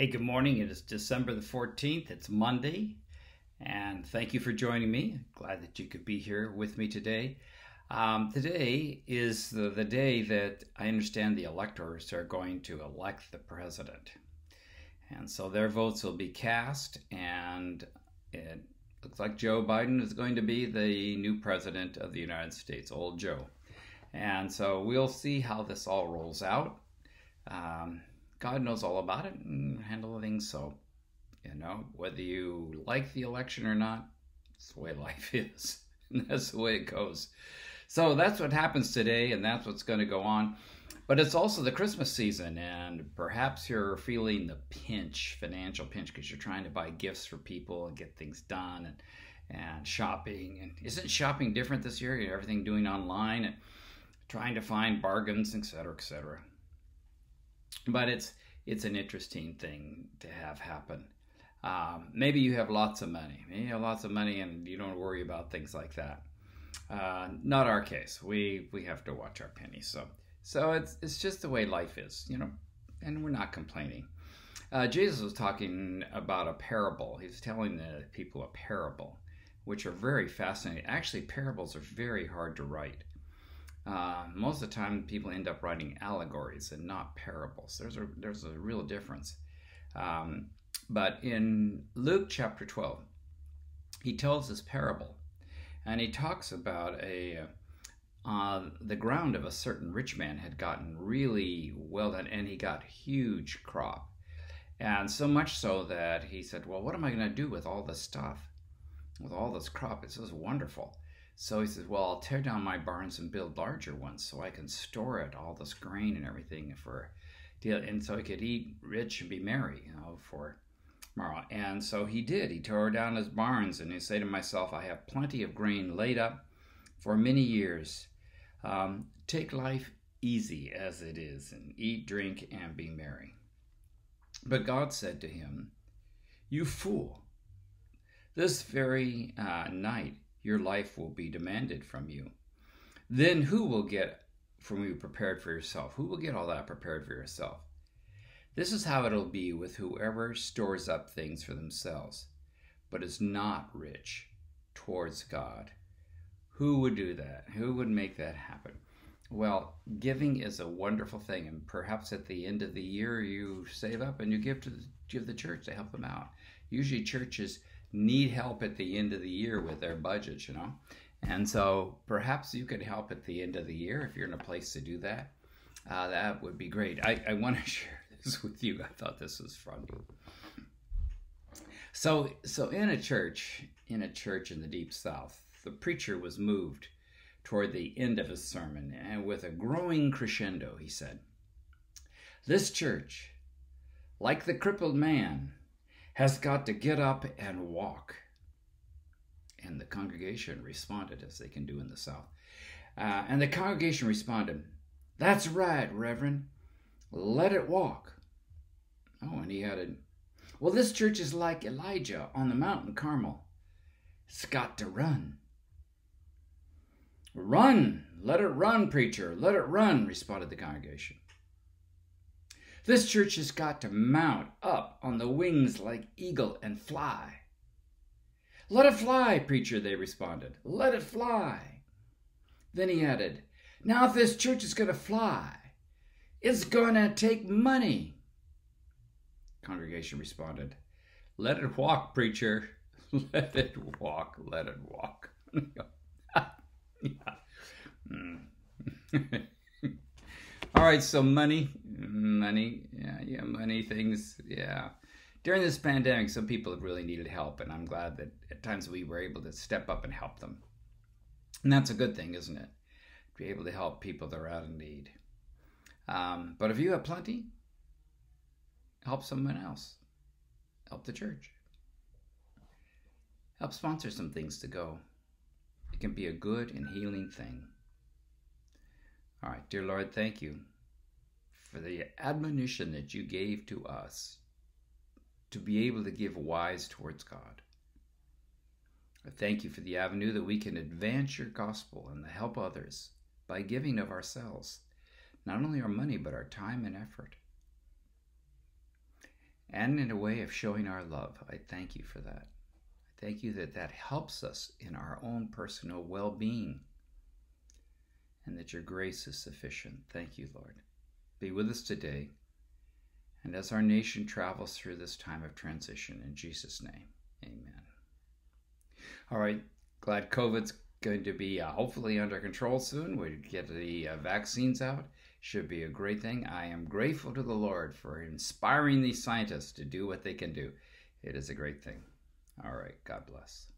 Hey, good morning. It is December the 14th. It's Monday. And thank you for joining me. Glad that you could be here with me today. Um, today is the, the day that I understand the electors are going to elect the president. And so their votes will be cast, and it looks like Joe Biden is going to be the new president of the United States, old Joe. And so we'll see how this all rolls out. Um, God knows all about it and handle things so. You know, whether you like the election or not, it's the way life is. And that's the way it goes. So that's what happens today, and that's what's going to go on. But it's also the Christmas season, and perhaps you're feeling the pinch, financial pinch, because you're trying to buy gifts for people and get things done and, and shopping. And isn't shopping different this year? Everything doing online and trying to find bargains, etc., etc but it's it's an interesting thing to have happen. Um, maybe you have lots of money. Maybe you have lots of money and you don't worry about things like that. Uh, not our case. We we have to watch our pennies. So so it's it's just the way life is, you know, and we're not complaining. Uh, Jesus was talking about a parable. He was telling the people a parable, which are very fascinating. Actually, parables are very hard to write. Uh, most of the time, people end up writing allegories and not parables. There's a there's a real difference. Um, but in Luke chapter 12, he tells this parable, and he talks about a uh, the ground of a certain rich man had gotten really well done, and he got huge crop, and so much so that he said, "Well, what am I going to do with all this stuff, with all this crop? This is wonderful." So he says, Well, I'll tear down my barns and build larger ones so I can store it, all this grain and everything for deal, and so he could eat rich and be merry, you know, for tomorrow. And so he did. He tore down his barns and he said to myself, I have plenty of grain laid up for many years. Um, take life easy as it is, and eat, drink, and be merry. But God said to him, You fool, this very uh, night your life will be demanded from you. Then who will get from you prepared for yourself? Who will get all that prepared for yourself? This is how it'll be with whoever stores up things for themselves, but is not rich towards God. Who would do that? Who would make that happen? Well, giving is a wonderful thing, and perhaps at the end of the year you save up and you give to the, give the church to help them out. Usually, churches need help at the end of the year with their budgets, you know. And so perhaps you could help at the end of the year if you're in a place to do that. Uh, that would be great. I, I want to share this with you. I thought this was fun. So, so in a church, in a church in the deep south, the preacher was moved toward the end of his sermon, and with a growing crescendo, he said, "This church, like the crippled man, has got to get up and walk. And the congregation responded, as they can do in the South. Uh, and the congregation responded, That's right, Reverend. Let it walk. Oh, and he added, Well, this church is like Elijah on the mountain Carmel. It's got to run. Run! Let it run, preacher. Let it run, responded the congregation. This church has got to mount up on the wings like eagle and fly. Let it fly, preacher, they responded. Let it fly. Then he added, Now, if this church is going to fly, it's going to take money. Congregation responded, Let it walk, preacher. Let it walk. Let it walk. mm. All right, so money, money, yeah, yeah, money things, yeah. During this pandemic, some people have really needed help, and I'm glad that at times we were able to step up and help them. And that's a good thing, isn't it? To be able to help people that are out in need. Um, but if you have plenty, help someone else. Help the church. Help sponsor some things to go. It can be a good and healing thing. All right, dear Lord, thank you for the admonition that you gave to us to be able to give wise towards God. I thank you for the avenue that we can advance your gospel and help others by giving of ourselves, not only our money, but our time and effort. and in a way of showing our love. I thank you for that. I thank you that that helps us in our own personal well being and that your grace is sufficient. Thank you, Lord. Be with us today and as our nation travels through this time of transition. In Jesus' name, amen. All right, glad COVID's going to be uh, hopefully under control soon. We get the uh, vaccines out. Should be a great thing. I am grateful to the Lord for inspiring these scientists to do what they can do. It is a great thing. All right, God bless.